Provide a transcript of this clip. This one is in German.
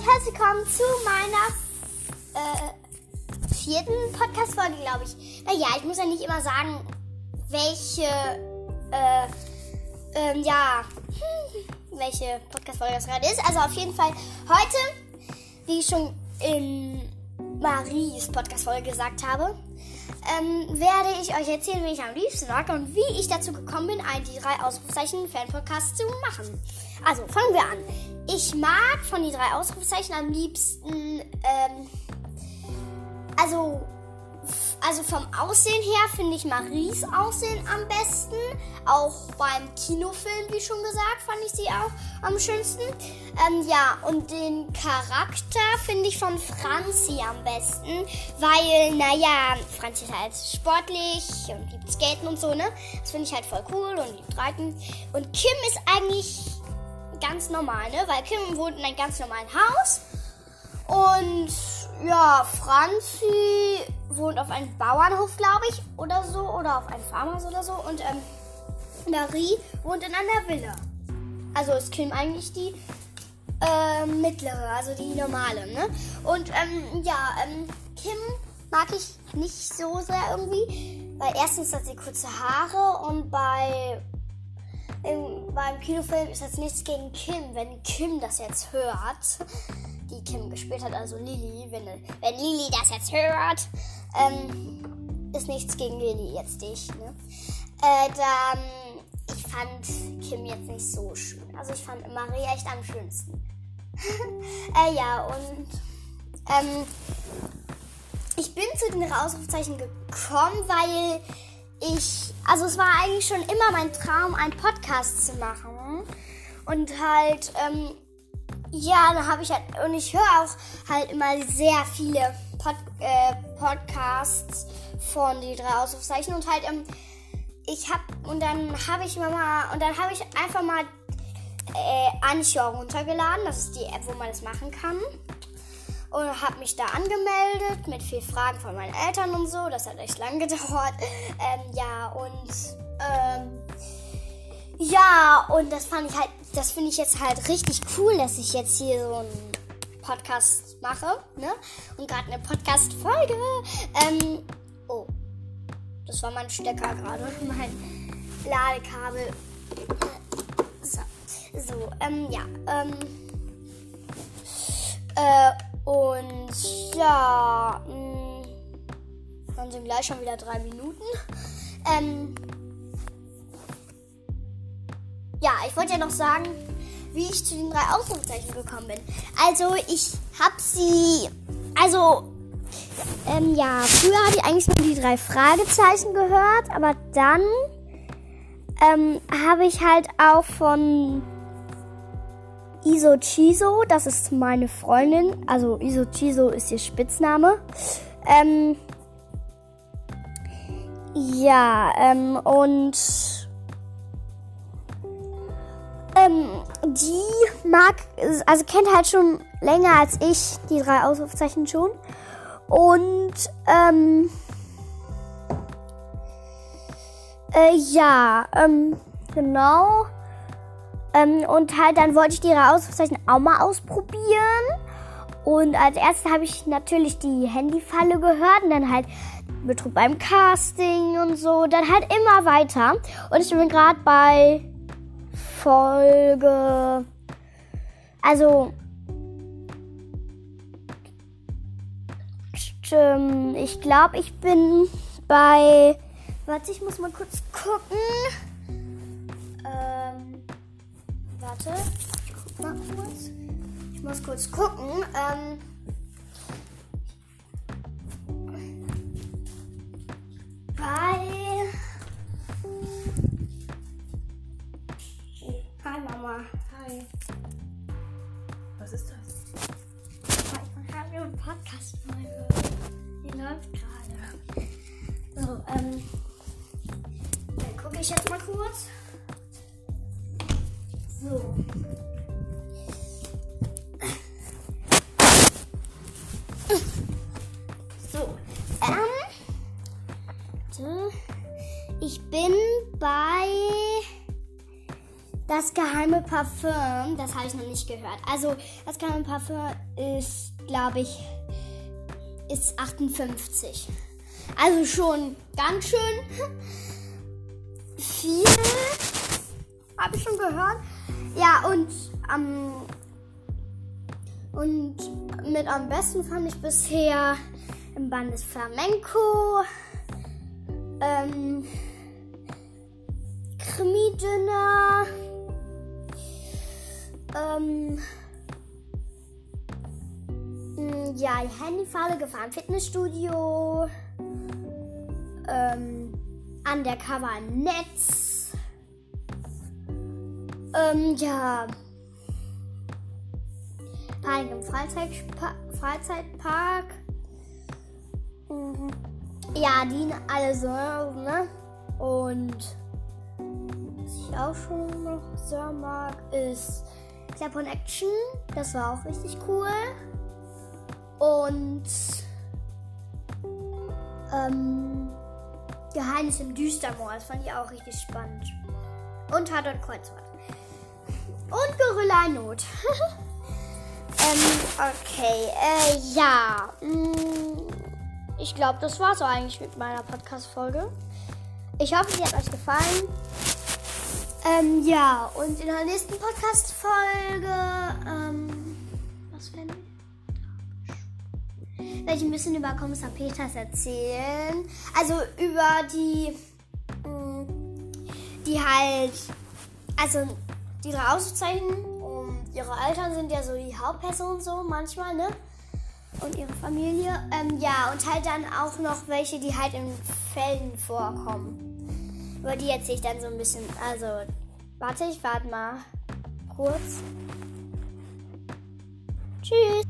und herzlich willkommen zu meiner äh, vierten Podcast-Folge, glaube ich. Naja, ich muss ja nicht immer sagen, welche, äh, ähm, ja, welche Podcast-Folge das gerade ist. Also auf jeden Fall heute, wie ich schon in Maries Podcast-Folge gesagt habe, ähm, werde ich euch erzählen, wie ich am liebsten mag und wie ich dazu gekommen bin, einen die drei Ausrufezeichen Fan-Podcast zu machen. Also, fangen wir an. Ich mag von die drei Ausrufezeichen am liebsten, ähm, also also vom Aussehen her finde ich Maries Aussehen am besten. Auch beim Kinofilm, wie schon gesagt, fand ich sie auch am schönsten. Ähm, ja, und den Charakter finde ich von Franzi am besten. Weil, naja, Franzi ist halt sportlich und liebt Skaten und so, ne? Das finde ich halt voll cool und liebt Reiten. Und Kim ist eigentlich ganz normal, ne? Weil Kim wohnt in einem ganz normalen Haus. Und ja, Franzi wohnt auf einem Bauernhof, glaube ich, oder so, oder auf einem Farmhaus oder so. Und ähm, Marie wohnt in einer Villa. Also ist Kim eigentlich die äh, mittlere, also die normale, ne? Und ähm, ja, ähm, Kim mag ich nicht so sehr irgendwie, weil erstens hat sie kurze Haare und bei im, beim Kinofilm ist jetzt nichts gegen Kim, wenn Kim das jetzt hört, die Kim gespielt hat, also Lily, wenn, wenn Lily das jetzt hört, ähm, ist nichts gegen Lily jetzt dich, ne? Äh, dann, ich fand Kim jetzt nicht so schön. Also ich fand Maria echt am schönsten. äh, ja, und ähm, ich bin zu den Ausrufzeichen gekommen, weil ich, also es war eigentlich schon immer mein Traum, einen Podcast zu machen. Und halt, ähm, ja, da habe ich halt, und ich höre auch halt immer sehr viele Pod, äh, Podcasts von die drei Ausrufzeichen und halt, ähm, ich habe, und dann habe ich mal, und dann habe ich einfach mal äh, Anchor runtergeladen. Das ist die App, wo man das machen kann und habe mich da angemeldet mit vier Fragen von meinen Eltern und so. Das hat echt lang gedauert. Ähm, ja, und ähm, ja, und das fand ich halt, das finde ich jetzt halt richtig cool, dass ich jetzt hier so einen Podcast mache, ne? Und gerade eine Podcast-Folge. Ähm, oh, das war mein Stecker gerade, mein Ladekabel. So, so ähm, ja, ähm, äh, und ja, mh, mm, dann sind gleich schon wieder drei Minuten. Ähm, ja, ich wollte ja noch sagen, wie ich zu den drei Ausrufezeichen gekommen bin. Also ich habe sie, also ähm, ja, früher hatte ich eigentlich nur die drei Fragezeichen gehört, aber dann ähm, habe ich halt auch von Iso Chiso, das ist meine Freundin. Also Iso Chiso ist ihr Spitzname. Ähm, ja, ähm, und ähm, die mag, also kennt halt schon länger als ich die drei Ausrufzeichen schon. Und ähm, äh, ja, ähm, genau. Ähm, und halt dann wollte ich die Ausrufezeichen auch mal ausprobieren. Und als erstes habe ich natürlich die Handyfalle gehört und dann halt Betrug beim Casting und so. Dann halt immer weiter. Und ich bin gerade bei Folge. Also. Ich glaube, ich bin bei. Warte, ich muss mal kurz gucken. Warte, ich guck mal kurz. Ich muss kurz gucken. Ähm, Was ist das? Ich habe eine Podcast-Folge. Die läuft gerade. So, ähm. Dann gucke ich jetzt mal kurz. So. So. Ähm. Ich bin bei Das geheime Parfüm, das habe ich noch nicht gehört. Also, das geheime Parfüm ist, glaube ich, ist 58. Also schon ganz schön viel. Habe ich schon gehört. Ja, und am. und mit am besten fand ich bisher im Band des Flamenco. Ähm, Krimi-Dinner. Ähm, mh, ja, Handyfalle gefahren, Fitnessstudio. Ähm, Undercover Netz. Ähm, ja. Panik im Freizeitpa Freizeitpark. Mhm. Ja, die alle so, ne? Und was ich auch schon noch sehr mag, ist Clap Action. Das war auch richtig cool. Und ähm, Geheimnis im Düstermoor. Das fand ich auch richtig spannend. Und Tatort Kreuzfahrt. Und Gorilla in Not. ähm, okay. Äh, ja. Mm, Ich glaube, das war so eigentlich mit meiner Podcast-Folge. Ich hoffe, sie hat euch gefallen. Ähm, ja, und in der nächsten Podcast-Folge, ähm, was werden wir? Werde ich ein bisschen über Kommissar Peters erzählen. Also über die, mh, die halt, also ihre Auszeichnungen und ihre Eltern sind ja so die Hauptpersonen so manchmal, ne? Und ihre Familie. Ähm, ja, und halt dann auch noch welche, die halt in Fällen vorkommen. Über die erzähle ich dann so ein bisschen. Also, warte, ich warte mal kurz. Tschüss.